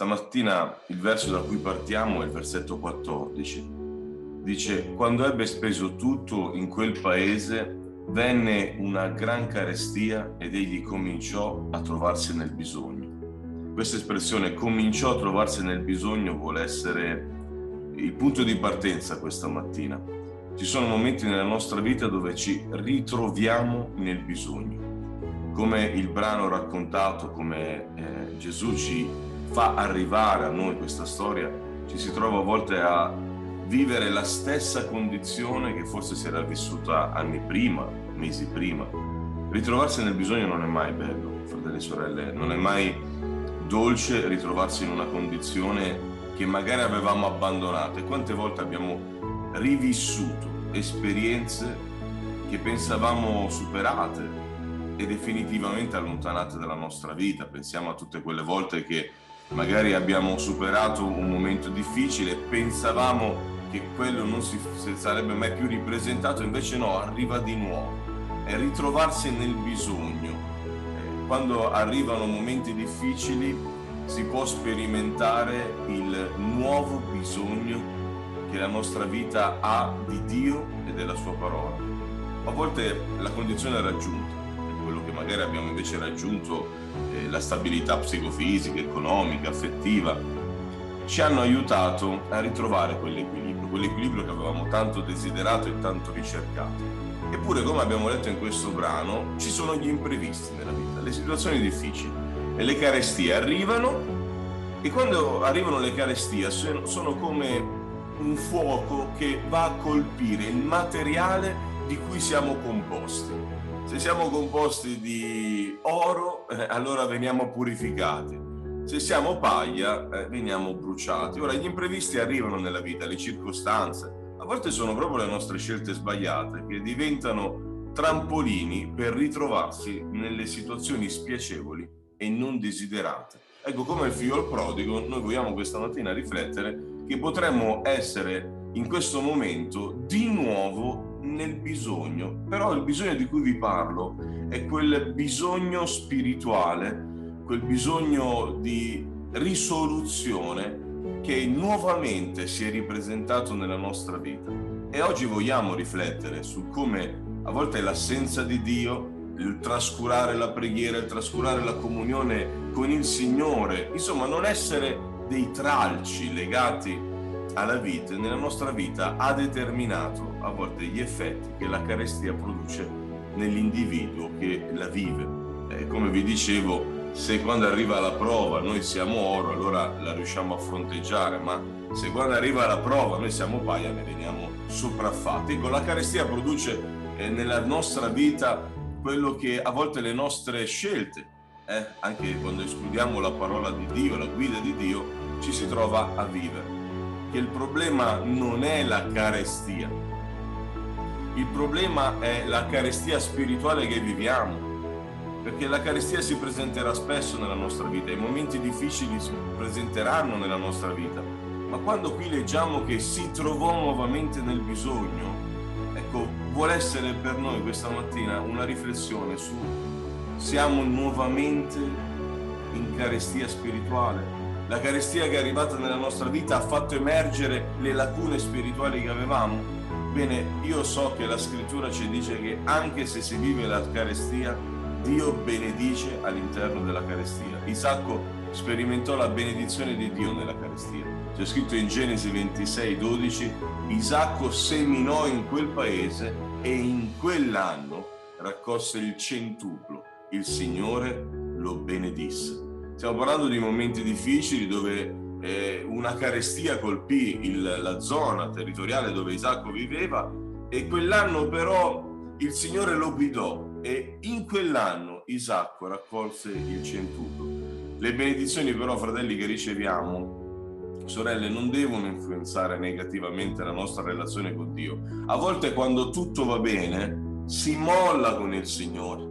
Stamattina il verso da cui partiamo è il versetto 14. Dice, quando ebbe speso tutto in quel paese, venne una gran carestia ed egli cominciò a trovarsi nel bisogno. Questa espressione cominciò a trovarsi nel bisogno vuole essere il punto di partenza questa mattina. Ci sono momenti nella nostra vita dove ci ritroviamo nel bisogno. Come il brano raccontato, come eh, Gesù ci fa arrivare a noi questa storia, ci si trova a volte a vivere la stessa condizione che forse si era vissuta anni prima, mesi prima. Ritrovarsi nel bisogno non è mai bello, fratelli e sorelle, non è mai dolce ritrovarsi in una condizione che magari avevamo abbandonato e quante volte abbiamo rivissuto esperienze che pensavamo superate e definitivamente allontanate dalla nostra vita. Pensiamo a tutte quelle volte che magari abbiamo superato un momento difficile, pensavamo che quello non si, sarebbe mai più ripresentato, invece no, arriva di nuovo. È ritrovarsi nel bisogno. Eh, quando arrivano momenti difficili si può sperimentare il nuovo bisogno che la nostra vita ha di Dio e della sua parola. A volte la condizione è raggiunta, magari abbiamo invece raggiunto, eh, la stabilità psicofisica, economica, affettiva, ci hanno aiutato a ritrovare quell'equilibrio, quell'equilibrio che avevamo tanto desiderato e tanto ricercato. Eppure, come abbiamo letto in questo brano, ci sono gli imprevisti nella vita, le situazioni difficili e le carestie arrivano e quando arrivano le carestie sono come un fuoco che va a colpire il materiale di cui siamo composti se siamo composti di oro, eh, allora veniamo purificati. Se siamo paglia, eh, veniamo bruciati. Ora, gli imprevisti arrivano nella vita, le circostanze. A volte sono proprio le nostre scelte sbagliate che diventano trampolini per ritrovarsi nelle situazioni spiacevoli e non desiderate. Ecco, come il figlio al prodigo, noi vogliamo questa mattina riflettere che potremmo essere in questo momento di nuovo nel bisogno, però il bisogno di cui vi parlo è quel bisogno spirituale, quel bisogno di risoluzione che nuovamente si è ripresentato nella nostra vita. E oggi vogliamo riflettere su come a volte l'assenza di Dio, il trascurare la preghiera, il trascurare la comunione con il Signore, insomma non essere dei tralci legati alla vita, nella nostra vita, ha determinato a volte gli effetti che la carestia produce nell'individuo che la vive. Eh, come vi dicevo, se quando arriva la prova noi siamo oro, allora la riusciamo a fronteggiare, ma se quando arriva la prova noi siamo paia, ne veniamo sopraffatti. Ecco, la carestia produce eh, nella nostra vita quello che a volte le nostre scelte, eh, anche quando escludiamo la parola di Dio, la guida di Dio, ci si trova a vivere che il problema non è la carestia, il problema è la carestia spirituale che viviamo, perché la carestia si presenterà spesso nella nostra vita, i momenti difficili si presenteranno nella nostra vita, ma quando qui leggiamo che si trovò nuovamente nel bisogno, ecco, vuole essere per noi questa mattina una riflessione su siamo nuovamente in carestia spirituale la carestia che è arrivata nella nostra vita ha fatto emergere le lacune spirituali che avevamo? Bene, io so che la scrittura ci dice che anche se si vive la carestia, Dio benedice all'interno della carestia. Isacco sperimentò la benedizione di Dio nella carestia. C'è scritto in Genesi 26, 12, Isacco seminò in quel paese e in quell'anno raccolse il centuplo. Il Signore lo benedisse. Stiamo parlando di momenti difficili dove eh, una carestia colpì il, la zona territoriale dove Isacco viveva e quell'anno però il Signore lo guidò e in quell'anno Isacco raccolse il centuplo. Le benedizioni però, fratelli, che riceviamo, sorelle, non devono influenzare negativamente la nostra relazione con Dio. A volte quando tutto va bene, si molla con il Signore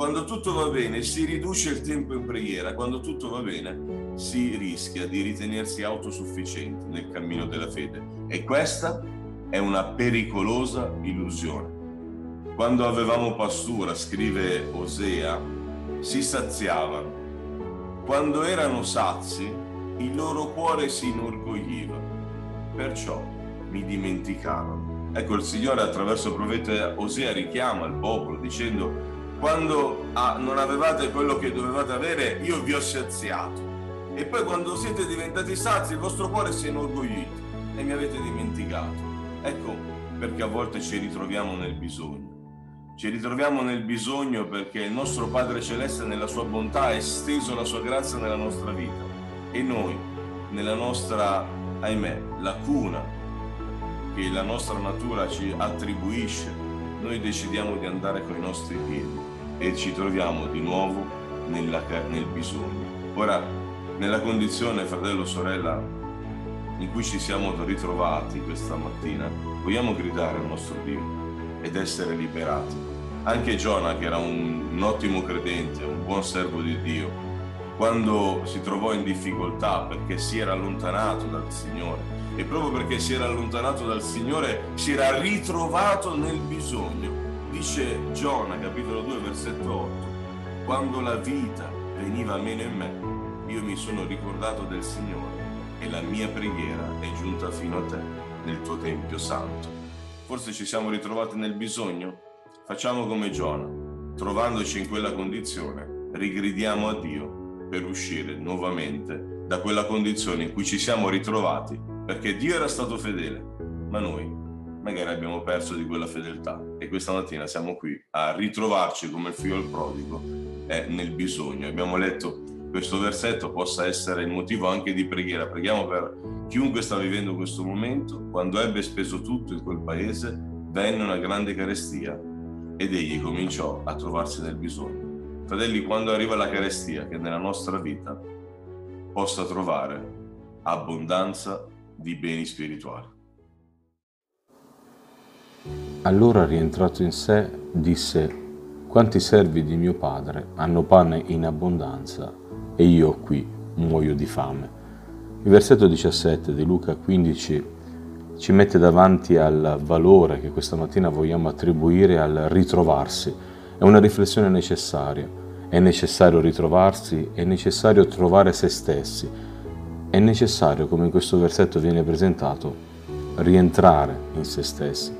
quando tutto va bene si riduce il tempo in preghiera, quando tutto va bene si rischia di ritenersi autosufficienti nel cammino della fede e questa è una pericolosa illusione. Quando avevamo pastura, scrive Osea, si saziavano. Quando erano sazi, il loro cuore si inorgogliva, perciò mi dimenticarono. Ecco, il Signore attraverso il profeta Osea richiama il popolo dicendo quando ah, non avevate quello che dovevate avere, io vi ho saziato. E poi quando siete diventati sazi, il vostro cuore si è inorgoglito e mi avete dimenticato. Ecco perché a volte ci ritroviamo nel bisogno. Ci ritroviamo nel bisogno perché il nostro Padre Celeste nella sua bontà ha esteso la sua grazia nella nostra vita e noi, nella nostra, ahimè, lacuna che la nostra natura ci attribuisce, noi decidiamo di andare con i nostri piedi e ci troviamo di nuovo nella, nel bisogno. Ora, nella condizione, fratello, sorella, in cui ci siamo ritrovati questa mattina, vogliamo gridare al nostro Dio ed essere liberati. Anche Giona, che era un, un ottimo credente, un buon servo di Dio, quando si trovò in difficoltà perché si era allontanato dal Signore e proprio perché si era allontanato dal Signore si era ritrovato nel bisogno. Dice Giona, capitolo 2, versetto 8, quando la vita veniva meno in me, io mi sono ricordato del Signore e la mia preghiera è giunta fino a te nel tuo Tempio Santo. Forse ci siamo ritrovati nel bisogno? Facciamo come Giona, trovandoci in quella condizione, rigridiamo a Dio per uscire nuovamente da quella condizione in cui ci siamo ritrovati, perché Dio era stato fedele, ma noi magari abbiamo perso di quella fedeltà e questa mattina siamo qui a ritrovarci come il figlio prodigo è nel bisogno. Abbiamo letto questo versetto possa essere il motivo anche di preghiera. Preghiamo per chiunque sta vivendo questo momento. Quando ebbe speso tutto in quel paese, venne una grande carestia ed egli cominciò a trovarsi nel bisogno. Fratelli, quando arriva la carestia, che nella nostra vita possa trovare abbondanza di beni spirituali. Allora rientrato in sé, disse, quanti servi di mio padre hanno pane in abbondanza e io qui muoio di fame. Il versetto 17 di Luca 15 ci mette davanti al valore che questa mattina vogliamo attribuire al ritrovarsi. È una riflessione necessaria è necessario ritrovarsi, è necessario trovare se stessi, è necessario, come in questo versetto viene presentato, rientrare in se stessi.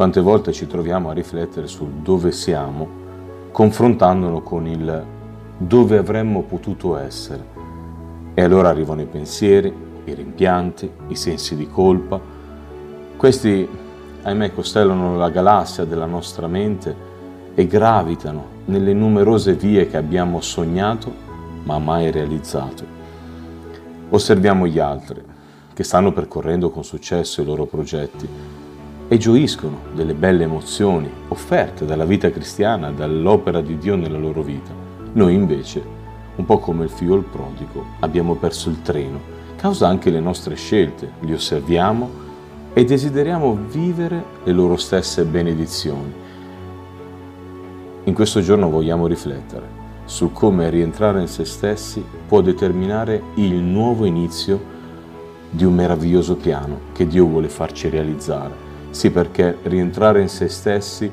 Quante volte ci troviamo a riflettere sul dove siamo, confrontandolo con il dove avremmo potuto essere. E allora arrivano i pensieri, i rimpianti, i sensi di colpa. Questi, ahimè, costellano la galassia della nostra mente e gravitano nelle numerose vie che abbiamo sognato ma mai realizzato. Osserviamo gli altri che stanno percorrendo con successo i loro progetti e gioiscono delle belle emozioni offerte dalla vita cristiana, dall'opera di Dio nella loro vita. Noi invece, un po' come il figlio il prodigo, abbiamo perso il treno, causa anche le nostre scelte, li osserviamo e desideriamo vivere le loro stesse benedizioni in questo giorno vogliamo riflettere su come rientrare in se stessi può determinare il nuovo inizio di un meraviglioso piano che Dio vuole farci realizzare. Sì, perché rientrare in se stessi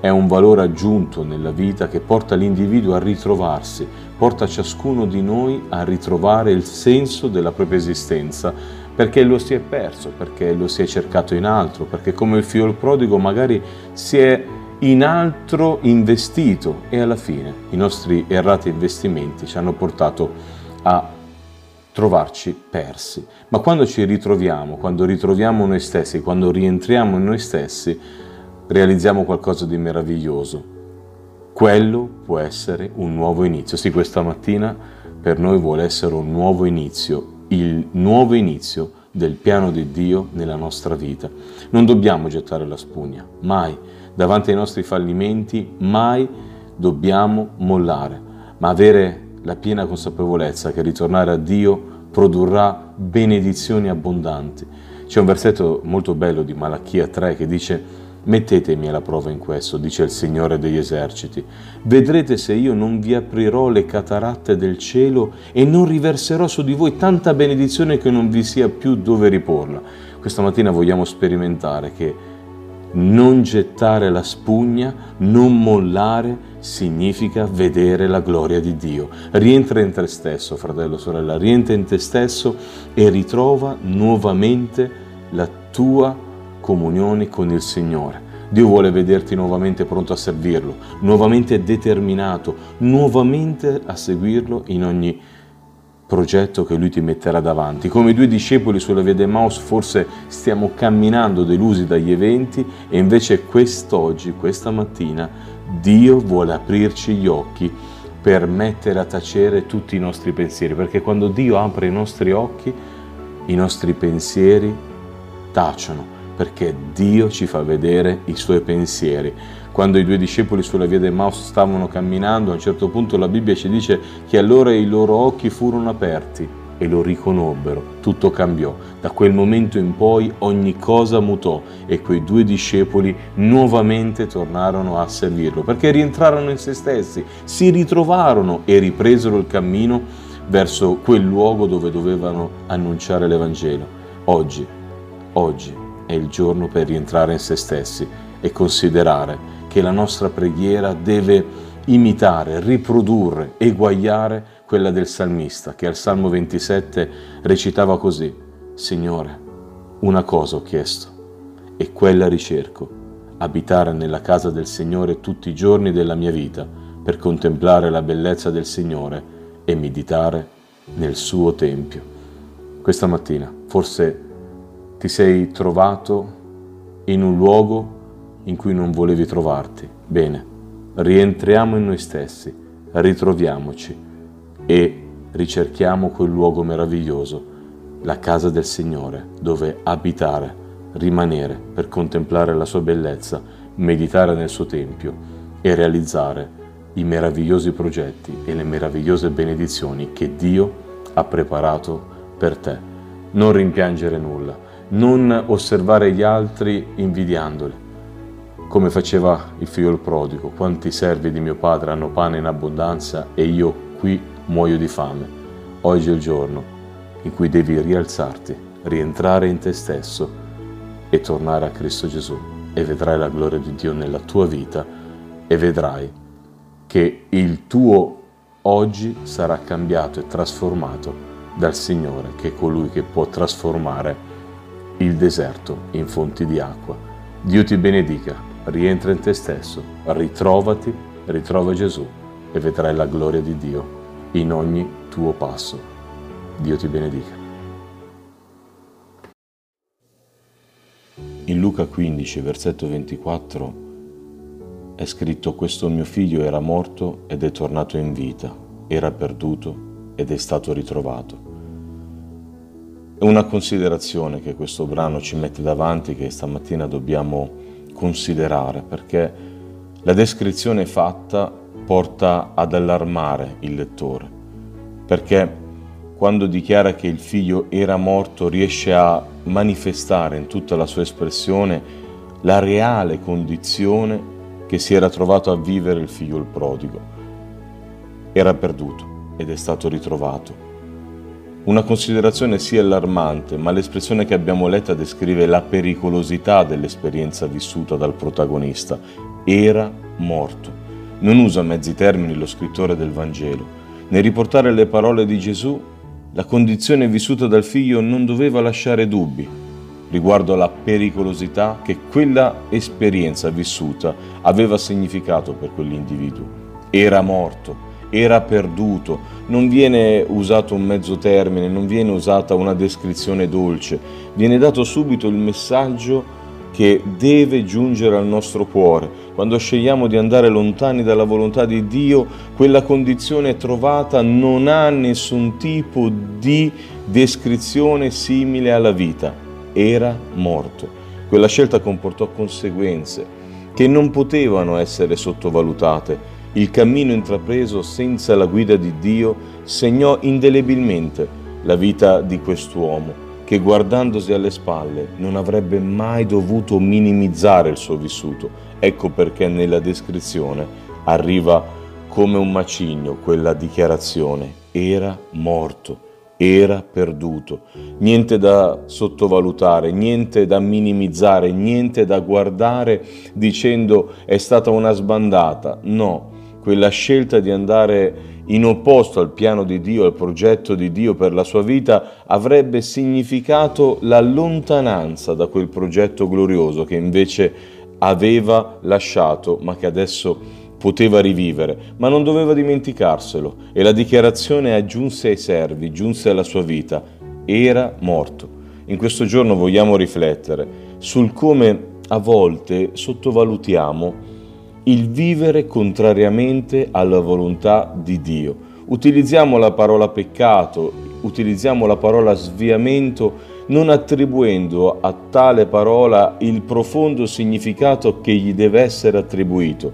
è un valore aggiunto nella vita che porta l'individuo a ritrovarsi, porta ciascuno di noi a ritrovare il senso della propria esistenza, perché lo si è perso, perché lo si è cercato in altro, perché come il figlio prodigo magari si è in altro investito e alla fine i nostri errati investimenti ci hanno portato a trovarci persi. Ma quando ci ritroviamo, quando ritroviamo noi stessi, quando rientriamo in noi stessi, realizziamo qualcosa di meraviglioso. Quello può essere un nuovo inizio. Sì, questa mattina per noi vuole essere un nuovo inizio, il nuovo inizio del piano di Dio nella nostra vita. Non dobbiamo gettare la spugna, mai davanti ai nostri fallimenti mai dobbiamo mollare, ma avere la piena consapevolezza che ritornare a Dio produrrà benedizioni abbondanti. C'è un versetto molto bello di Malachia 3 che dice Mettetemi alla prova in questo, dice il Signore degli eserciti. Vedrete se io non vi aprirò le cataratte del cielo e non riverserò su di voi tanta benedizione che non vi sia più dove riporla. Questa mattina vogliamo sperimentare che non gettare la spugna, non mollare, significa vedere la gloria di Dio. Rientra in te stesso, fratello, sorella, rientra in te stesso e ritrova nuovamente la tua comunione con il Signore. Dio vuole vederti nuovamente pronto a servirlo, nuovamente determinato, nuovamente a seguirlo in ogni progetto che lui ti metterà davanti. Come i due discepoli sulla via del Maus forse stiamo camminando delusi dagli eventi e invece quest'oggi, questa mattina, Dio vuole aprirci gli occhi per mettere a tacere tutti i nostri pensieri, perché quando Dio apre i nostri occhi, i nostri pensieri tacciono, perché Dio ci fa vedere i suoi pensieri. Quando i due discepoli sulla via del Maus stavano camminando, a un certo punto la Bibbia ci dice che allora i loro occhi furono aperti e lo riconobbero, tutto cambiò. Da quel momento in poi ogni cosa mutò e quei due discepoli nuovamente tornarono a servirlo, perché rientrarono in se stessi, si ritrovarono e ripresero il cammino verso quel luogo dove dovevano annunciare l'Evangelo. Oggi, oggi è il giorno per rientrare in se stessi e considerare che la nostra preghiera deve imitare, riprodurre, eguagliare quella del salmista, che al Salmo 27 recitava così, Signore, una cosa ho chiesto, e quella ricerco, abitare nella casa del Signore tutti i giorni della mia vita, per contemplare la bellezza del Signore e meditare nel suo Tempio. Questa mattina forse ti sei trovato in un luogo in cui non volevi trovarti. Bene, rientriamo in noi stessi, ritroviamoci e ricerchiamo quel luogo meraviglioso, la casa del Signore, dove abitare, rimanere per contemplare la sua bellezza, meditare nel suo Tempio e realizzare i meravigliosi progetti e le meravigliose benedizioni che Dio ha preparato per te. Non rimpiangere nulla, non osservare gli altri invidiandoli, come faceva il figlio prodigo, quanti servi di mio padre hanno pane in abbondanza e io qui muoio di fame. Oggi è il giorno in cui devi rialzarti, rientrare in te stesso e tornare a Cristo Gesù e vedrai la gloria di Dio nella tua vita e vedrai che il tuo oggi sarà cambiato e trasformato dal Signore, che è colui che può trasformare il deserto in fonti di acqua. Dio ti benedica, rientra in te stesso, ritrovati, ritrova Gesù e vedrai la gloria di Dio in ogni tuo passo. Dio ti benedica. In Luca 15, versetto 24, è scritto questo mio figlio era morto ed è tornato in vita, era perduto ed è stato ritrovato. È una considerazione che questo brano ci mette davanti che stamattina dobbiamo considerare perché la descrizione fatta porta ad allarmare il lettore perché quando dichiara che il figlio era morto riesce a manifestare in tutta la sua espressione la reale condizione che si era trovato a vivere il figlio il prodigo. Era perduto ed è stato ritrovato una considerazione sì allarmante, ma l'espressione che abbiamo letta descrive la pericolosità dell'esperienza vissuta dal protagonista. Era morto. Non usa mezzi termini lo scrittore del Vangelo. Nel riportare le parole di Gesù, la condizione vissuta dal figlio non doveva lasciare dubbi riguardo alla pericolosità che quella esperienza vissuta aveva significato per quell'individuo. Era morto era perduto, non viene usato un mezzo termine, non viene usata una descrizione dolce, viene dato subito il messaggio che deve giungere al nostro cuore. Quando scegliamo di andare lontani dalla volontà di Dio, quella condizione trovata non ha nessun tipo di descrizione simile alla vita. Era morto. Quella scelta comportò conseguenze che non potevano essere sottovalutate il cammino intrapreso senza la guida di Dio segnò indelebilmente la vita di quest'uomo che guardandosi alle spalle non avrebbe mai dovuto minimizzare il suo vissuto. Ecco perché nella descrizione arriva come un macigno quella dichiarazione. Era morto, era perduto. Niente da sottovalutare, niente da minimizzare, niente da guardare dicendo è stata una sbandata. No, quella scelta di andare in opposto al piano di Dio, al progetto di Dio per la sua vita, avrebbe significato la lontananza da quel progetto glorioso che invece aveva lasciato, ma che adesso poteva rivivere, ma non doveva dimenticarselo. E la dichiarazione aggiunse ai servi, giunse alla sua vita, era morto. In questo giorno vogliamo riflettere sul come a volte sottovalutiamo il vivere contrariamente alla volontà di Dio. Utilizziamo la parola peccato, utilizziamo la parola sviamento, non attribuendo a tale parola il profondo significato che gli deve essere attribuito.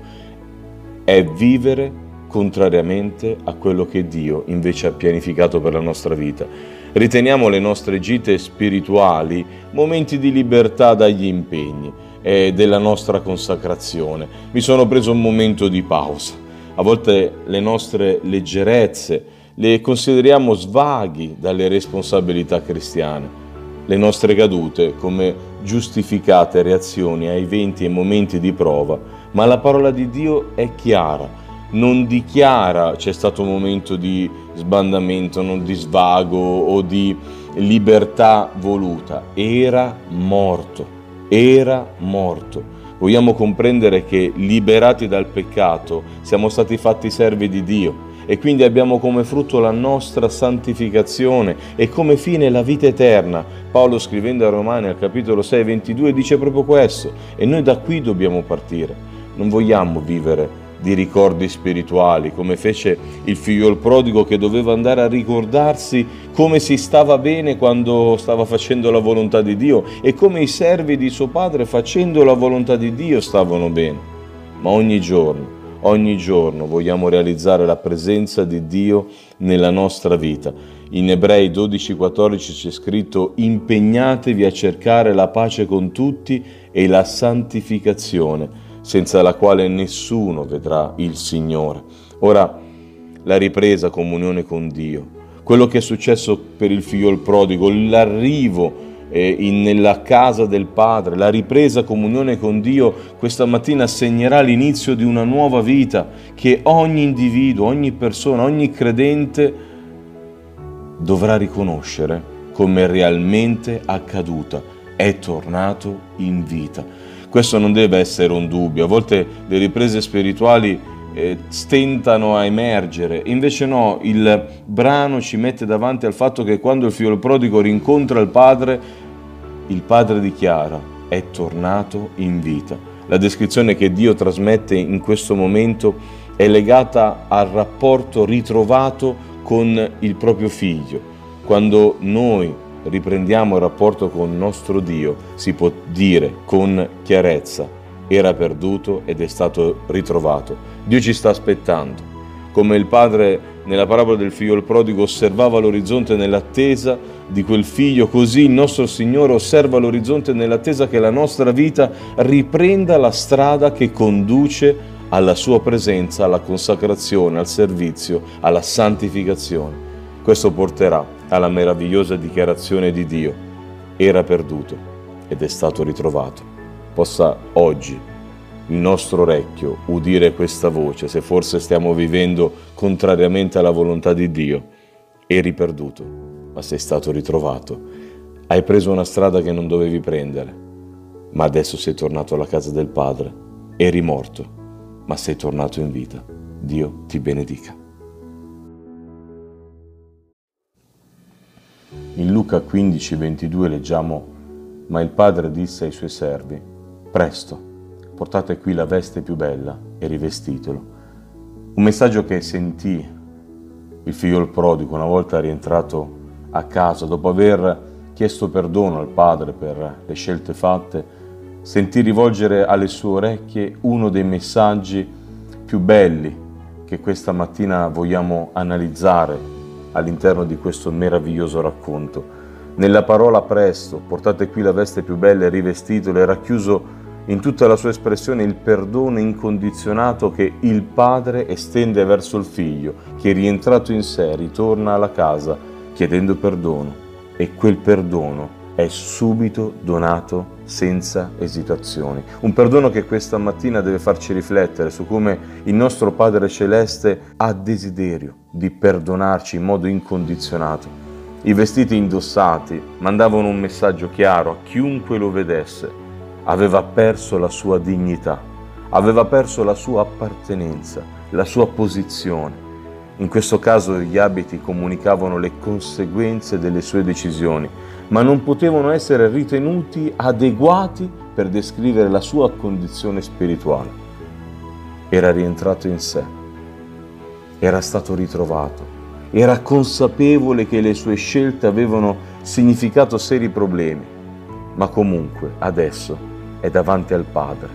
È vivere contrariamente a quello che Dio invece ha pianificato per la nostra vita. Riteniamo le nostre gite spirituali momenti di libertà dagli impegni e della nostra consacrazione. Mi sono preso un momento di pausa. A volte le nostre leggerezze le consideriamo svaghi dalle responsabilità cristiane. Le nostre cadute come giustificate reazioni ai eventi e momenti di prova, ma la parola di Dio è chiara non dichiara c'è stato un momento di sbandamento, non di svago o di libertà voluta, era morto, era morto. Vogliamo comprendere che liberati dal peccato siamo stati fatti servi di Dio e quindi abbiamo come frutto la nostra santificazione e come fine la vita eterna. Paolo scrivendo a Romani al capitolo 6, 22 dice proprio questo e noi da qui dobbiamo partire. Non vogliamo vivere di ricordi spirituali, come fece il figlio prodigo che doveva andare a ricordarsi come si stava bene quando stava facendo la volontà di Dio e come i servi di suo padre facendo la volontà di Dio stavano bene. Ma ogni giorno, ogni giorno vogliamo realizzare la presenza di Dio nella nostra vita. In Ebrei 12:14 c'è scritto impegnatevi a cercare la pace con tutti e la santificazione senza la quale nessuno vedrà il Signore. Ora, la ripresa comunione con Dio, quello che è successo per il figlio prodigo, l'arrivo eh, in, nella casa del Padre, la ripresa comunione con Dio, questa mattina segnerà l'inizio di una nuova vita che ogni individuo, ogni persona, ogni credente dovrà riconoscere come realmente accaduta, è tornato in vita. Questo non deve essere un dubbio, a volte le riprese spirituali eh, stentano a emergere, invece no, il brano ci mette davanti al fatto che quando il figlio prodigo rincontra il padre, il padre dichiara è tornato in vita. La descrizione che Dio trasmette in questo momento è legata al rapporto ritrovato con il proprio figlio. Quando noi riprendiamo il rapporto con il nostro Dio, si può dire con chiarezza, era perduto ed è stato ritrovato. Dio ci sta aspettando. Come il padre nella parabola del figlio il prodigo osservava l'orizzonte nell'attesa di quel figlio, così il nostro Signore osserva l'orizzonte nell'attesa che la nostra vita riprenda la strada che conduce alla sua presenza, alla consacrazione, al servizio, alla santificazione. Questo porterà alla meravigliosa dichiarazione di Dio, era perduto ed è stato ritrovato. Possa oggi il nostro orecchio udire questa voce, se forse stiamo vivendo contrariamente alla volontà di Dio. Eri perduto, ma sei stato ritrovato. Hai preso una strada che non dovevi prendere, ma adesso sei tornato alla casa del Padre. Eri morto, ma sei tornato in vita. Dio ti benedica. In Luca 15, 22 leggiamo, ma il padre disse ai suoi servi, presto, portate qui la veste più bella e rivestitelo. Un messaggio che sentì il figlio prodigo una volta rientrato a casa, dopo aver chiesto perdono al padre per le scelte fatte, sentì rivolgere alle sue orecchie uno dei messaggi più belli che questa mattina vogliamo analizzare all'interno di questo meraviglioso racconto. Nella parola presto, portate qui la veste più bella e rivestitelo, è racchiuso in tutta la sua espressione il perdono incondizionato che il padre estende verso il figlio, che rientrato in sé ritorna alla casa chiedendo perdono e quel perdono è subito donato senza esitazioni. Un perdono che questa mattina deve farci riflettere su come il nostro Padre Celeste ha desiderio di perdonarci in modo incondizionato. I vestiti indossati mandavano un messaggio chiaro a chiunque lo vedesse. Aveva perso la sua dignità, aveva perso la sua appartenenza, la sua posizione. In questo caso gli abiti comunicavano le conseguenze delle sue decisioni, ma non potevano essere ritenuti adeguati per descrivere la sua condizione spirituale. Era rientrato in sé, era stato ritrovato, era consapevole che le sue scelte avevano significato seri problemi, ma comunque adesso è davanti al Padre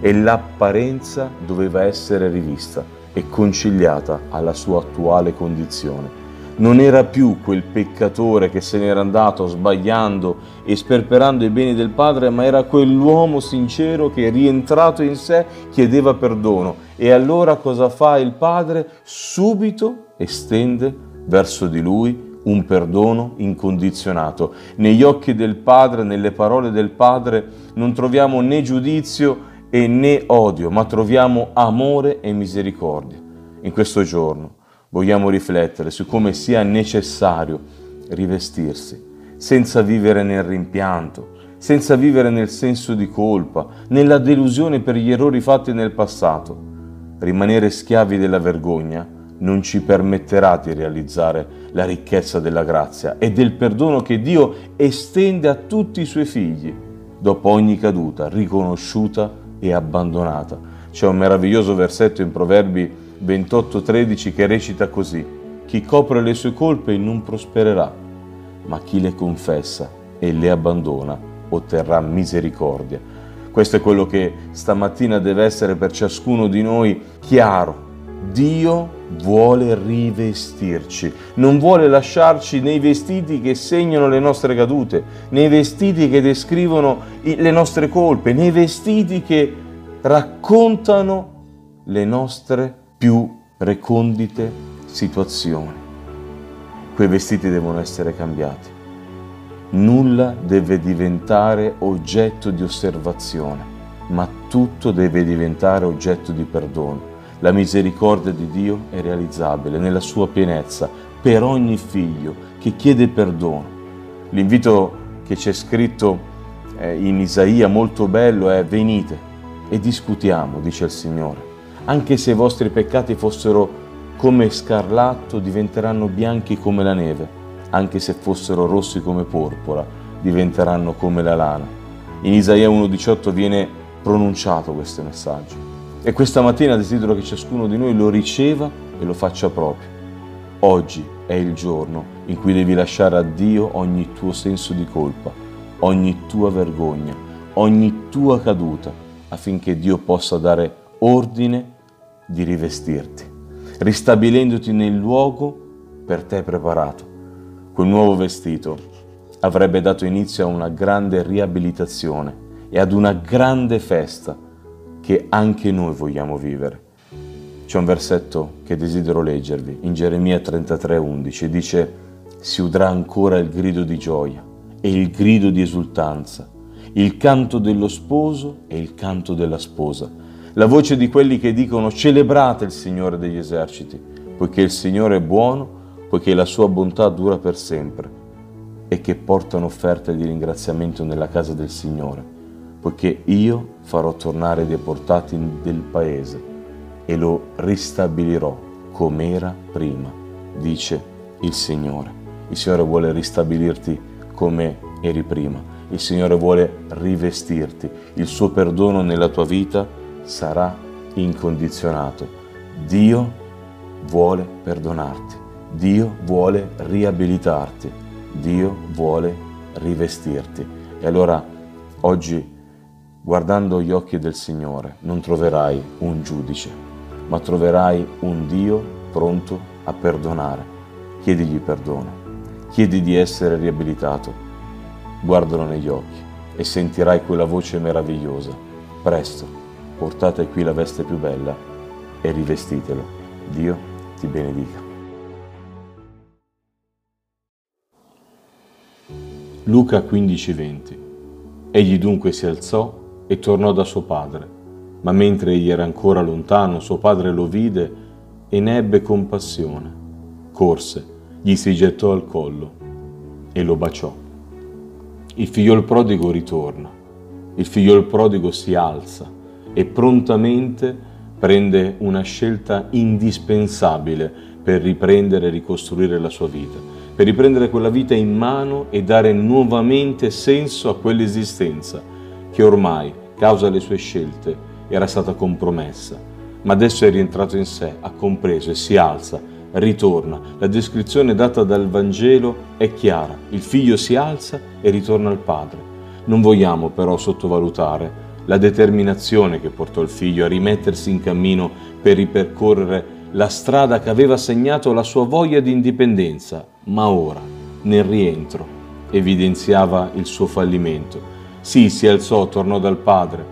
e l'apparenza doveva essere rivista e conciliata alla sua attuale condizione non era più quel peccatore che se n'era andato sbagliando e sperperando i beni del Padre, ma era quell'uomo sincero che rientrato in sé chiedeva perdono. E allora cosa fa il Padre? Subito estende verso di lui un perdono incondizionato. Negli occhi del Padre, nelle parole del Padre, non troviamo né giudizio e né odio, ma troviamo amore e misericordia. In questo giorno vogliamo riflettere su come sia necessario rivestirsi, senza vivere nel rimpianto, senza vivere nel senso di colpa, nella delusione per gli errori fatti nel passato. Rimanere schiavi della vergogna non ci permetterà di realizzare la ricchezza della grazia e del perdono che Dio estende a tutti i suoi figli dopo ogni caduta riconosciuta e abbandonata. C'è un meraviglioso versetto in Proverbi 28:13 che recita così, chi copre le sue colpe non prospererà, ma chi le confessa e le abbandona otterrà misericordia. Questo è quello che stamattina deve essere per ciascuno di noi chiaro. Dio vuole rivestirci, non vuole lasciarci nei vestiti che segnano le nostre cadute, nei vestiti che descrivono le nostre colpe, nei vestiti che raccontano le nostre più recondite situazioni. Quei vestiti devono essere cambiati. Nulla deve diventare oggetto di osservazione, ma tutto deve diventare oggetto di perdono. La misericordia di Dio è realizzabile nella sua pienezza per ogni figlio che chiede perdono. L'invito che c'è scritto eh, in Isaia molto bello è venite e discutiamo, dice il Signore anche se i vostri peccati fossero come scarlatto, diventeranno bianchi come la neve, anche se fossero rossi come porpora, diventeranno come la lana. In Isaia 1,18 viene pronunciato questo messaggio. E questa mattina desidero che ciascuno di noi lo riceva e lo faccia proprio. Oggi è il giorno in cui devi lasciare a Dio ogni tuo senso di colpa, ogni tua vergogna, ogni tua caduta, affinché Dio possa dare ordine di rivestirti, ristabilendoti nel luogo per te preparato. Quel nuovo vestito avrebbe dato inizio a una grande riabilitazione e ad una grande festa che anche noi vogliamo vivere. C'è un versetto che desidero leggervi in Geremia 33:11, dice si udrà ancora il grido di gioia e il grido di esultanza, il canto dello sposo e il canto della sposa la voce di quelli che dicono celebrate il Signore degli eserciti, poiché il Signore è buono, poiché la sua bontà dura per sempre, e che portano offerte di ringraziamento nella casa del Signore, poiché io farò tornare i deportati del paese e lo ristabilirò come era prima, dice il Signore. Il Signore vuole ristabilirti come eri prima. Il Signore vuole rivestirti. Il suo perdono nella tua vita sarà incondizionato. Dio vuole perdonarti, Dio vuole riabilitarti, Dio vuole rivestirti. E allora oggi, guardando gli occhi del Signore, non troverai un giudice, ma troverai un Dio pronto a perdonare. Chiedigli perdono, chiedi di essere riabilitato, guardalo negli occhi e sentirai quella voce meravigliosa. Presto portate qui la veste più bella e rivestitelo. Dio ti benedica. Luca 15:20 Egli dunque si alzò e tornò da suo padre, ma mentre egli era ancora lontano, suo padre lo vide e ne ebbe compassione. Corse, gli si gettò al collo e lo baciò. Il figliol prodigo ritorna, il figliol prodigo si alza e prontamente prende una scelta indispensabile per riprendere e ricostruire la sua vita per riprendere quella vita in mano e dare nuovamente senso a quell'esistenza che ormai, causa le sue scelte, era stata compromessa. Ma adesso è rientrato in sé, ha compreso e si alza, ritorna. La descrizione data dal Vangelo è chiara. Il figlio si alza e ritorna al padre. Non vogliamo però sottovalutare la determinazione che portò il figlio a rimettersi in cammino per ripercorrere la strada che aveva segnato la sua voglia di indipendenza, ma ora, nel rientro, evidenziava il suo fallimento. Sì, si alzò, tornò dal padre,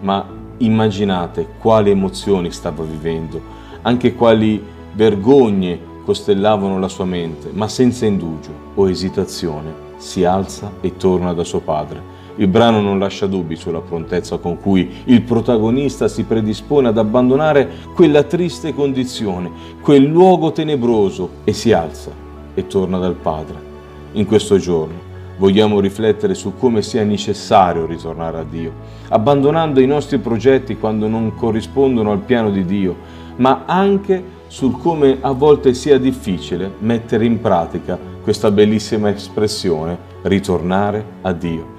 ma immaginate quali emozioni stava vivendo, anche quali vergogne costellavano la sua mente, ma senza indugio o esitazione si alza e torna da suo padre il brano non lascia dubbi sulla prontezza con cui il protagonista si predispone ad abbandonare quella triste condizione, quel luogo tenebroso e si alza e torna dal Padre. In questo giorno vogliamo riflettere su come sia necessario ritornare a Dio, abbandonando i nostri progetti quando non corrispondono al piano di Dio, ma anche sul come a volte sia difficile mettere in pratica questa bellissima espressione, ritornare a Dio.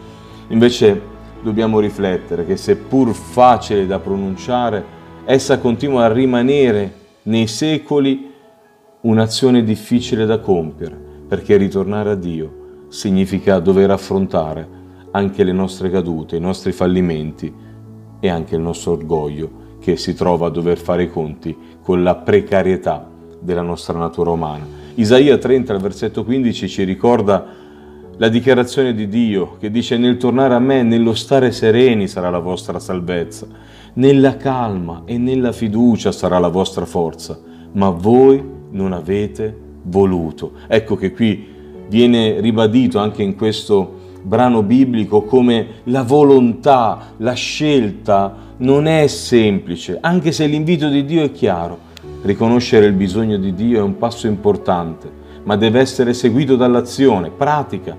Invece dobbiamo riflettere che seppur facile da pronunciare, essa continua a rimanere nei secoli un'azione difficile da compiere, perché ritornare a Dio significa dover affrontare anche le nostre cadute, i nostri fallimenti e anche il nostro orgoglio che si trova a dover fare i conti con la precarietà della nostra natura umana. Isaia 30, al versetto 15, ci ricorda la dichiarazione di Dio che dice nel tornare a me, nello stare sereni sarà la vostra salvezza, nella calma e nella fiducia sarà la vostra forza, ma voi non avete voluto. Ecco che qui viene ribadito anche in questo brano biblico come la volontà, la scelta non è semplice, anche se l'invito di Dio è chiaro. Riconoscere il bisogno di Dio è un passo importante, ma deve essere seguito dall'azione pratica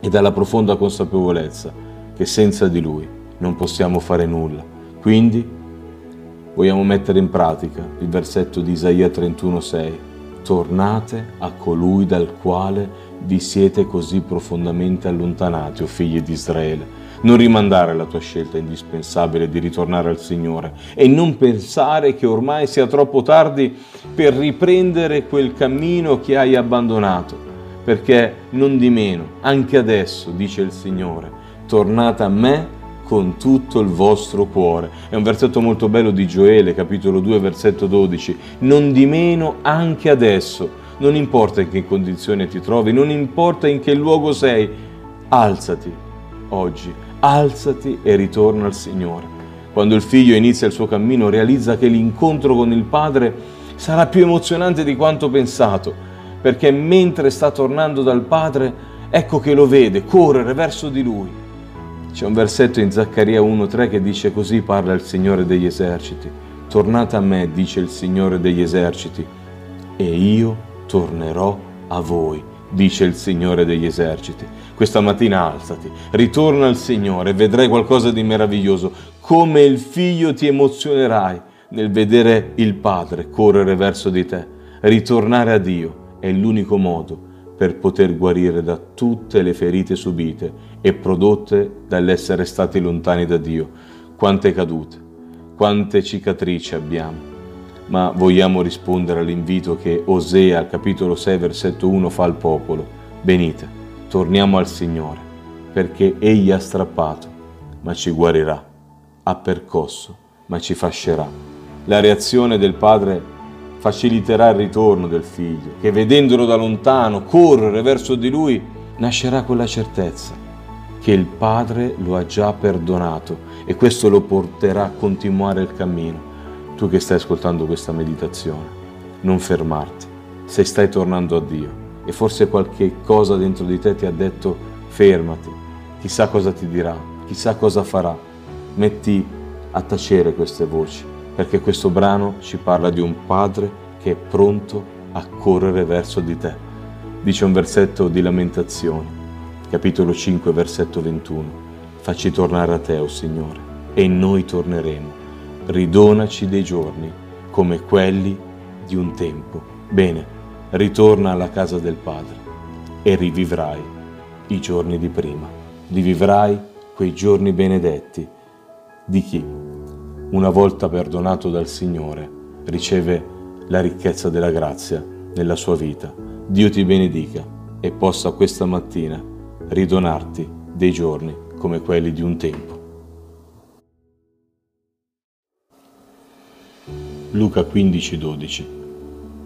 e dalla profonda consapevolezza che senza di Lui non possiamo fare nulla. Quindi vogliamo mettere in pratica il versetto di Isaia 31:6. Tornate a colui dal quale vi siete così profondamente allontanati, o figli di Israele. Non rimandare la tua scelta indispensabile di ritornare al Signore e non pensare che ormai sia troppo tardi per riprendere quel cammino che hai abbandonato perché non di meno, anche adesso, dice il Signore, tornate a me con tutto il vostro cuore. È un versetto molto bello di Gioele, capitolo 2, versetto 12. Non di meno, anche adesso, non importa in che condizione ti trovi, non importa in che luogo sei, alzati oggi, alzati e ritorna al Signore. Quando il figlio inizia il suo cammino, realizza che l'incontro con il Padre sarà più emozionante di quanto pensato perché mentre sta tornando dal Padre, ecco che lo vede correre verso di lui. C'è un versetto in Zaccaria 1.3 che dice così parla il Signore degli eserciti. Tornate a me, dice il Signore degli eserciti, e io tornerò a voi, dice il Signore degli eserciti. Questa mattina alzati, ritorna al Signore vedrai qualcosa di meraviglioso. Come il figlio ti emozionerai nel vedere il Padre correre verso di te, ritornare a Dio è l'unico modo per poter guarire da tutte le ferite subite e prodotte dall'essere stati lontani da Dio. Quante cadute, quante cicatrici abbiamo. Ma vogliamo rispondere all'invito che Osea, capitolo 6, versetto 1, fa al popolo. Venite, torniamo al Signore, perché Egli ha strappato, ma ci guarirà, ha percosso, ma ci fascerà. La reazione del Padre faciliterà il ritorno del figlio, che vedendolo da lontano correre verso di lui, nascerà quella certezza che il Padre lo ha già perdonato e questo lo porterà a continuare il cammino. Tu che stai ascoltando questa meditazione, non fermarti, se stai tornando a Dio e forse qualche cosa dentro di te ti ha detto fermati, chissà cosa ti dirà, chissà cosa farà. Metti a tacere queste voci, perché questo brano ci parla di un padre che è pronto a correre verso di te. Dice un versetto di lamentazione, capitolo 5, versetto 21. Facci tornare a te, o oh Signore, e noi torneremo. Ridonaci dei giorni come quelli di un tempo. Bene, ritorna alla casa del Padre e rivivrai i giorni di prima. Rivivrai quei giorni benedetti di chi, una volta perdonato dal Signore, riceve la ricchezza della grazia nella sua vita. Dio ti benedica e possa questa mattina ridonarti dei giorni come quelli di un tempo. Luca 15:12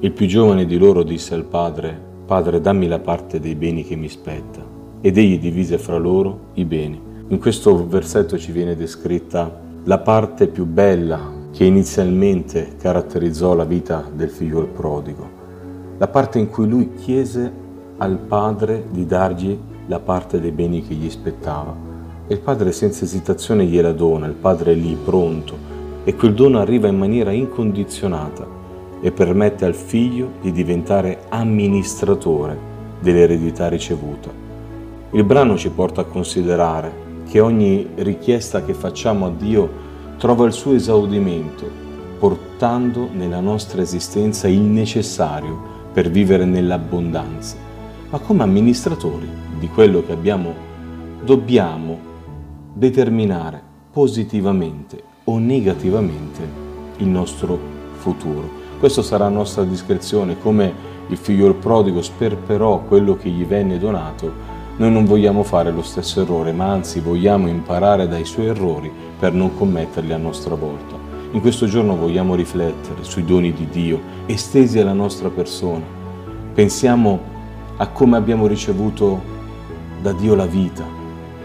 Il più giovane di loro disse al padre, Padre dammi la parte dei beni che mi spetta. Ed egli divise fra loro i beni. In questo versetto ci viene descritta la parte più bella che inizialmente caratterizzò la vita del figlio prodigo, la parte in cui lui chiese al padre di dargli la parte dei beni che gli spettava. E il padre senza esitazione gliela dona, il padre è lì pronto e quel dono arriva in maniera incondizionata e permette al figlio di diventare amministratore dell'eredità ricevuta. Il brano ci porta a considerare che ogni richiesta che facciamo a Dio trova il suo esaudimento, portando nella nostra esistenza il necessario per vivere nell'abbondanza. Ma come amministratori di quello che abbiamo, dobbiamo determinare positivamente o negativamente il nostro futuro. Questo sarà a nostra discrezione, come il figlio prodigo sperperò quello che gli venne donato, noi non vogliamo fare lo stesso errore, ma anzi vogliamo imparare dai suoi errori per non commetterli a nostra volta. In questo giorno vogliamo riflettere sui doni di Dio estesi alla nostra persona. Pensiamo a come abbiamo ricevuto da Dio la vita,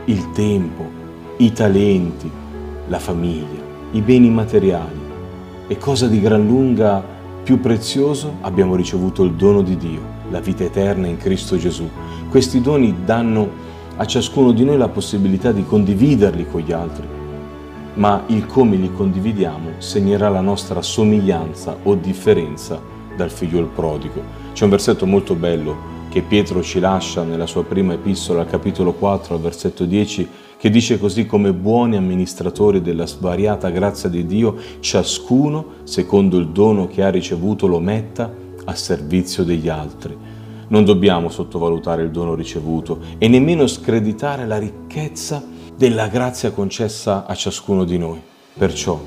il tempo, i talenti, la famiglia, i beni materiali. E cosa di gran lunga più prezioso? Abbiamo ricevuto il dono di Dio, la vita eterna in Cristo Gesù. Questi doni danno a ciascuno di noi la possibilità di condividerli con gli altri, ma il come li condividiamo segnerà la nostra somiglianza o differenza dal figlio prodigo. C'è un versetto molto bello che Pietro ci lascia nella sua prima epistola, capitolo 4, al versetto 10, che dice così come buoni amministratori della svariata grazia di Dio, ciascuno, secondo il dono che ha ricevuto, lo metta a servizio degli altri non dobbiamo sottovalutare il dono ricevuto e nemmeno screditare la ricchezza della grazia concessa a ciascuno di noi. Perciò,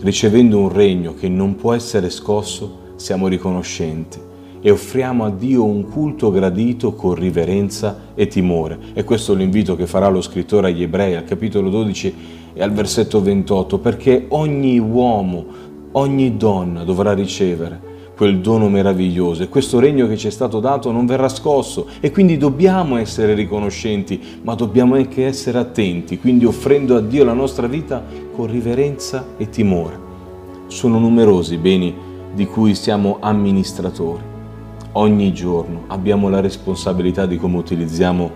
ricevendo un regno che non può essere scosso, siamo riconoscenti e offriamo a Dio un culto gradito con riverenza e timore. E questo è l'invito che farà lo scrittore agli ebrei al capitolo 12 e al versetto 28, perché ogni uomo, ogni donna dovrà ricevere quel dono meraviglioso e questo regno che ci è stato dato non verrà scosso e quindi dobbiamo essere riconoscenti, ma dobbiamo anche essere attenti, quindi offrendo a Dio la nostra vita con riverenza e timore. Sono numerosi i beni di cui siamo amministratori. Ogni giorno abbiamo la responsabilità di come utilizziamo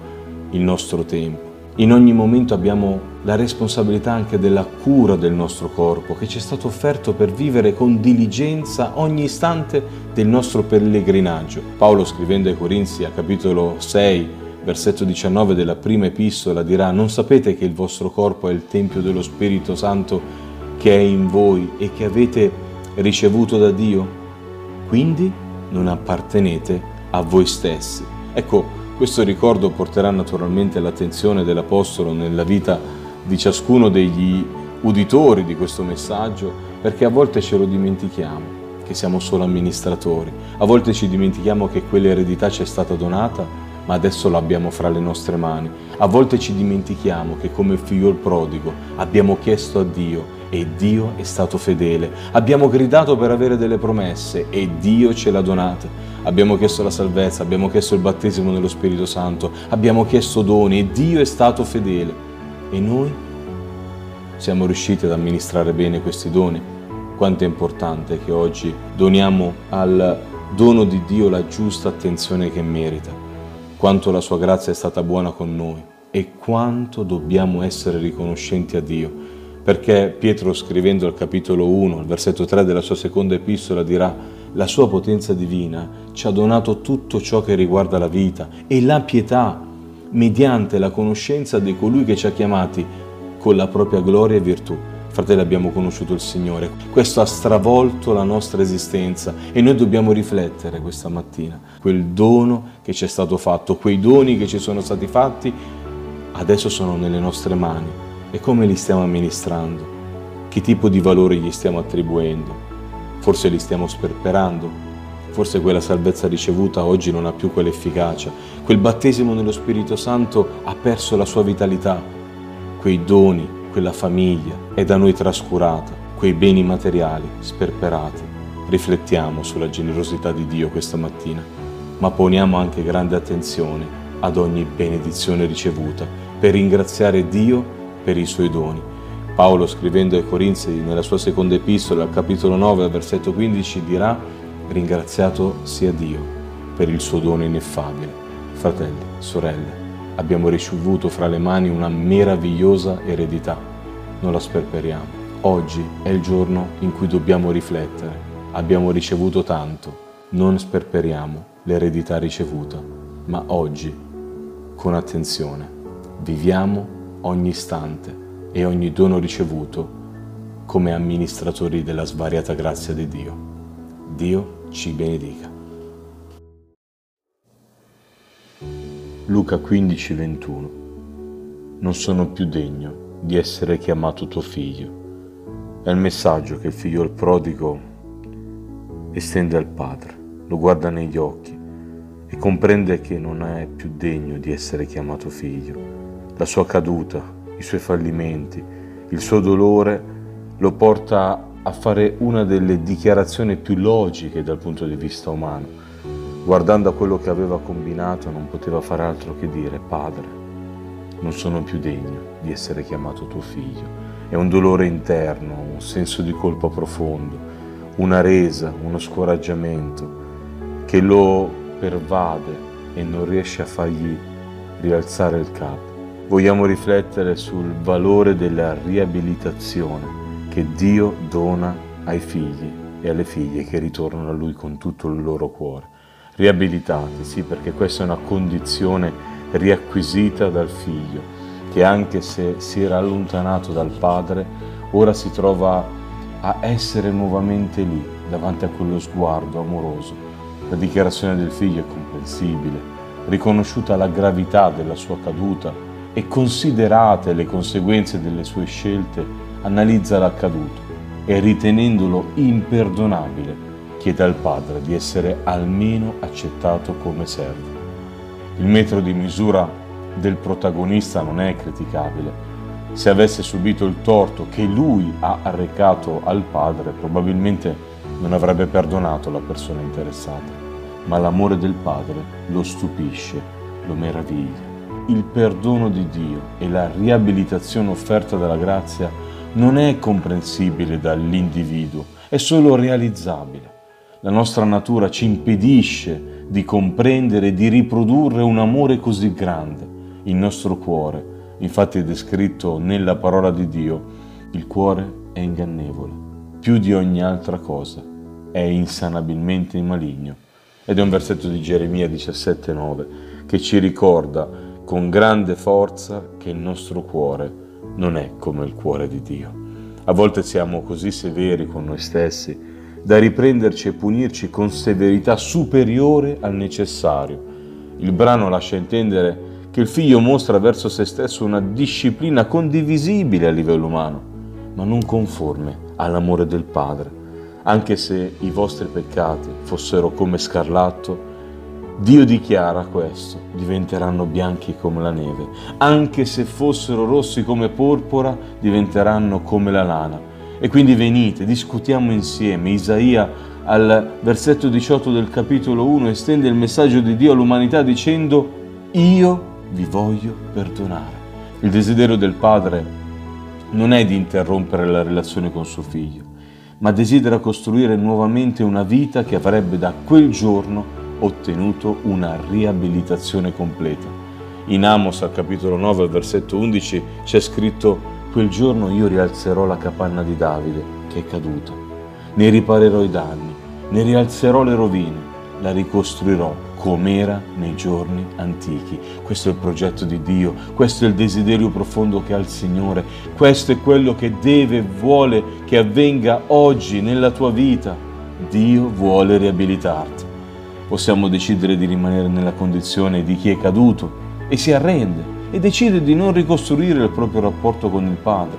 il nostro tempo. In ogni momento abbiamo la responsabilità anche della cura del nostro corpo che ci è stato offerto per vivere con diligenza ogni istante del nostro pellegrinaggio. Paolo scrivendo ai Corinzi a capitolo 6, versetto 19 della prima epistola dirà non sapete che il vostro corpo è il Tempio dello Spirito Santo che è in voi e che avete ricevuto da Dio? Quindi non appartenete a voi stessi. Ecco, questo ricordo porterà naturalmente l'attenzione dell'Apostolo nella vita di ciascuno degli uditori di questo messaggio, perché a volte ce lo dimentichiamo che siamo solo amministratori, a volte ci dimentichiamo che quell'eredità ci è stata donata, ma adesso l'abbiamo fra le nostre mani, a volte ci dimentichiamo che come figlio il prodigo abbiamo chiesto a Dio e Dio è stato fedele, abbiamo gridato per avere delle promesse e Dio ce l'ha donata, abbiamo chiesto la salvezza, abbiamo chiesto il battesimo nello Spirito Santo, abbiamo chiesto doni e Dio è stato fedele. E noi siamo riusciti ad amministrare bene questi doni? Quanto è importante che oggi doniamo al dono di Dio la giusta attenzione che merita. Quanto la sua grazia è stata buona con noi. e quanto dobbiamo essere riconoscenti a Dio. Perché Pietro scrivendo al capitolo 1, al versetto 3 della sua seconda epistola dirà la sua potenza divina ci ha donato tutto ciò che riguarda la vita e la pietà mediante la conoscenza di colui che ci ha chiamati con la propria gloria e virtù. Fratelli, abbiamo conosciuto il Signore. Questo ha stravolto la nostra esistenza e noi dobbiamo riflettere questa mattina. Quel dono che ci è stato fatto, quei doni che ci sono stati fatti, adesso sono nelle nostre mani. E come li stiamo amministrando? Che tipo di valore gli stiamo attribuendo? Forse li stiamo sperperando? Forse quella salvezza ricevuta oggi non ha più quell'efficacia. Quel battesimo nello Spirito Santo ha perso la sua vitalità. Quei doni, quella famiglia è da noi trascurata, quei beni materiali sperperati. Riflettiamo sulla generosità di Dio questa mattina, ma poniamo anche grande attenzione ad ogni benedizione ricevuta per ringraziare Dio per i suoi doni. Paolo scrivendo ai Corinzi nella sua seconda epistola, al capitolo 9, versetto 15, dirà ringraziato sia Dio per il suo dono ineffabile. Fratelli, sorelle, abbiamo ricevuto fra le mani una meravigliosa eredità. Non la sperperiamo. Oggi è il giorno in cui dobbiamo riflettere. Abbiamo ricevuto tanto. Non sperperiamo l'eredità ricevuta, ma oggi, con attenzione, viviamo ogni istante e ogni dono ricevuto come amministratori della svariata grazia di Dio. Dio ci benedica. Luca 15, 21 Non sono più degno di essere chiamato tuo figlio. È il messaggio che il figlio il prodigo estende al padre, lo guarda negli occhi e comprende che non è più degno di essere chiamato figlio. La sua caduta, i suoi fallimenti, il suo dolore lo porta a fare una delle dichiarazioni più logiche dal punto di vista umano Guardando a quello che aveva combinato non poteva fare altro che dire, Padre, non sono più degno di essere chiamato tuo figlio. È un dolore interno, un senso di colpa profondo, una resa, uno scoraggiamento che lo pervade e non riesce a fargli rialzare il capo. Vogliamo riflettere sul valore della riabilitazione che Dio dona ai figli e alle figlie che ritornano a Lui con tutto il loro cuore riabilitati, sì, perché questa è una condizione riacquisita dal figlio, che anche se si era allontanato dal padre, ora si trova a essere nuovamente lì, davanti a quello sguardo amoroso. La dichiarazione del figlio è comprensibile, riconosciuta la gravità della sua caduta e considerate le conseguenze delle sue scelte, analizza l'accaduto e ritenendolo imperdonabile, chiede al Padre di essere almeno accettato come servo. Il metro di misura del protagonista non è criticabile. Se avesse subito il torto che lui ha arrecato al Padre, probabilmente non avrebbe perdonato la persona interessata. Ma l'amore del Padre lo stupisce, lo meraviglia. Il perdono di Dio e la riabilitazione offerta dalla grazia non è comprensibile dall'individuo, è solo realizzabile la nostra natura ci impedisce di comprendere e di riprodurre un amore così grande. Il nostro cuore, infatti è descritto nella parola di Dio, il cuore è ingannevole, più di ogni altra cosa, è insanabilmente maligno. Ed è un versetto di Geremia 17,9 che ci ricorda con grande forza che il nostro cuore non è come il cuore di Dio. A volte siamo così severi con noi stessi da riprenderci e punirci con severità superiore al necessario. Il brano lascia intendere che il figlio mostra verso se stesso una disciplina condivisibile a livello umano, ma non conforme all'amore del Padre. Anche se i vostri peccati fossero come scarlatto, Dio dichiara questo, diventeranno bianchi come la neve. Anche se fossero rossi come porpora, diventeranno come la lana. E quindi venite, discutiamo insieme. Isaia al versetto 18 del capitolo 1 estende il messaggio di Dio all'umanità dicendo io vi voglio perdonare. Il desiderio del Padre non è di interrompere la relazione con suo figlio, ma desidera costruire nuovamente una vita che avrebbe da quel giorno ottenuto una riabilitazione completa. In Amos al capitolo 9, al versetto 11, c'è scritto Quel giorno io rialzerò la capanna di Davide, che è caduta. Ne riparerò i danni, ne rialzerò le rovine, la ricostruirò com'era nei giorni antichi. Questo è il progetto di Dio, questo è il desiderio profondo che ha il Signore, questo è quello che deve e vuole che avvenga oggi nella tua vita. Dio vuole riabilitarti. Possiamo decidere di rimanere nella condizione di chi è caduto e si arrende e decide di non ricostruire il proprio rapporto con il Padre.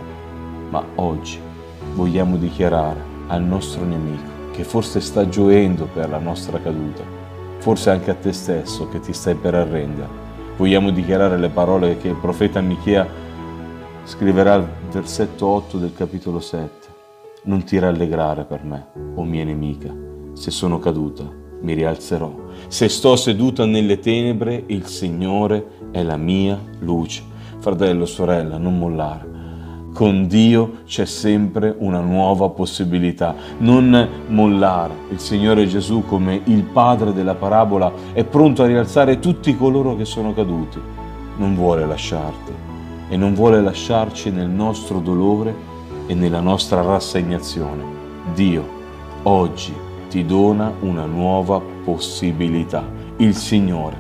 Ma oggi vogliamo dichiarare al nostro nemico che forse sta gioendo per la nostra caduta forse anche a te stesso che ti stai per arrendere. Vogliamo dichiarare le parole che il profeta Michea scriverà al versetto 8 del capitolo 7. Non ti rallegrare per me, o mia nemica, se sono caduta, mi rialzerò. Se sto seduta nelle tenebre, il Signore è la mia luce. Fratello, sorella, non mollare con Dio c'è sempre una nuova possibilità. Non mollare. Il Signore Gesù, come il padre della parabola, è pronto a rialzare tutti coloro che sono caduti. Non vuole lasciarti e non vuole lasciarci nel nostro dolore e nella nostra rassegnazione. Dio oggi ti dona una nuova possibilità. Il Signore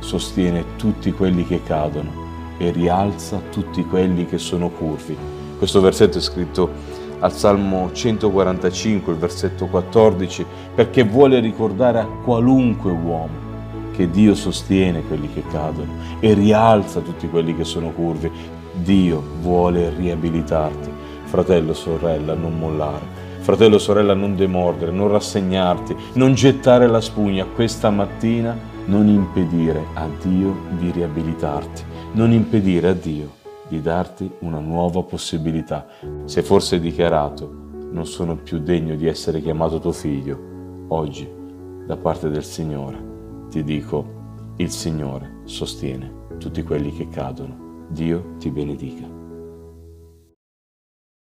sostiene tutti quelli che cadono e rialza tutti quelli che sono curvi. Questo versetto è scritto al Salmo 145, il versetto 14, perché vuole ricordare a qualunque uomo che Dio sostiene quelli che cadono e rialza tutti quelli che sono curvi. Dio vuole riabilitarti. Fratello, sorella, non mollare. Fratello, sorella, non demordere, non rassegnarti, non gettare la spugna. Questa mattina non impedire a Dio di riabilitarti, non impedire a Dio di darti una nuova possibilità. Se forse dichiarato non sono più degno di essere chiamato tuo figlio, oggi da parte del Signore ti dico, il Signore sostiene tutti quelli che cadono. Dio ti benedica.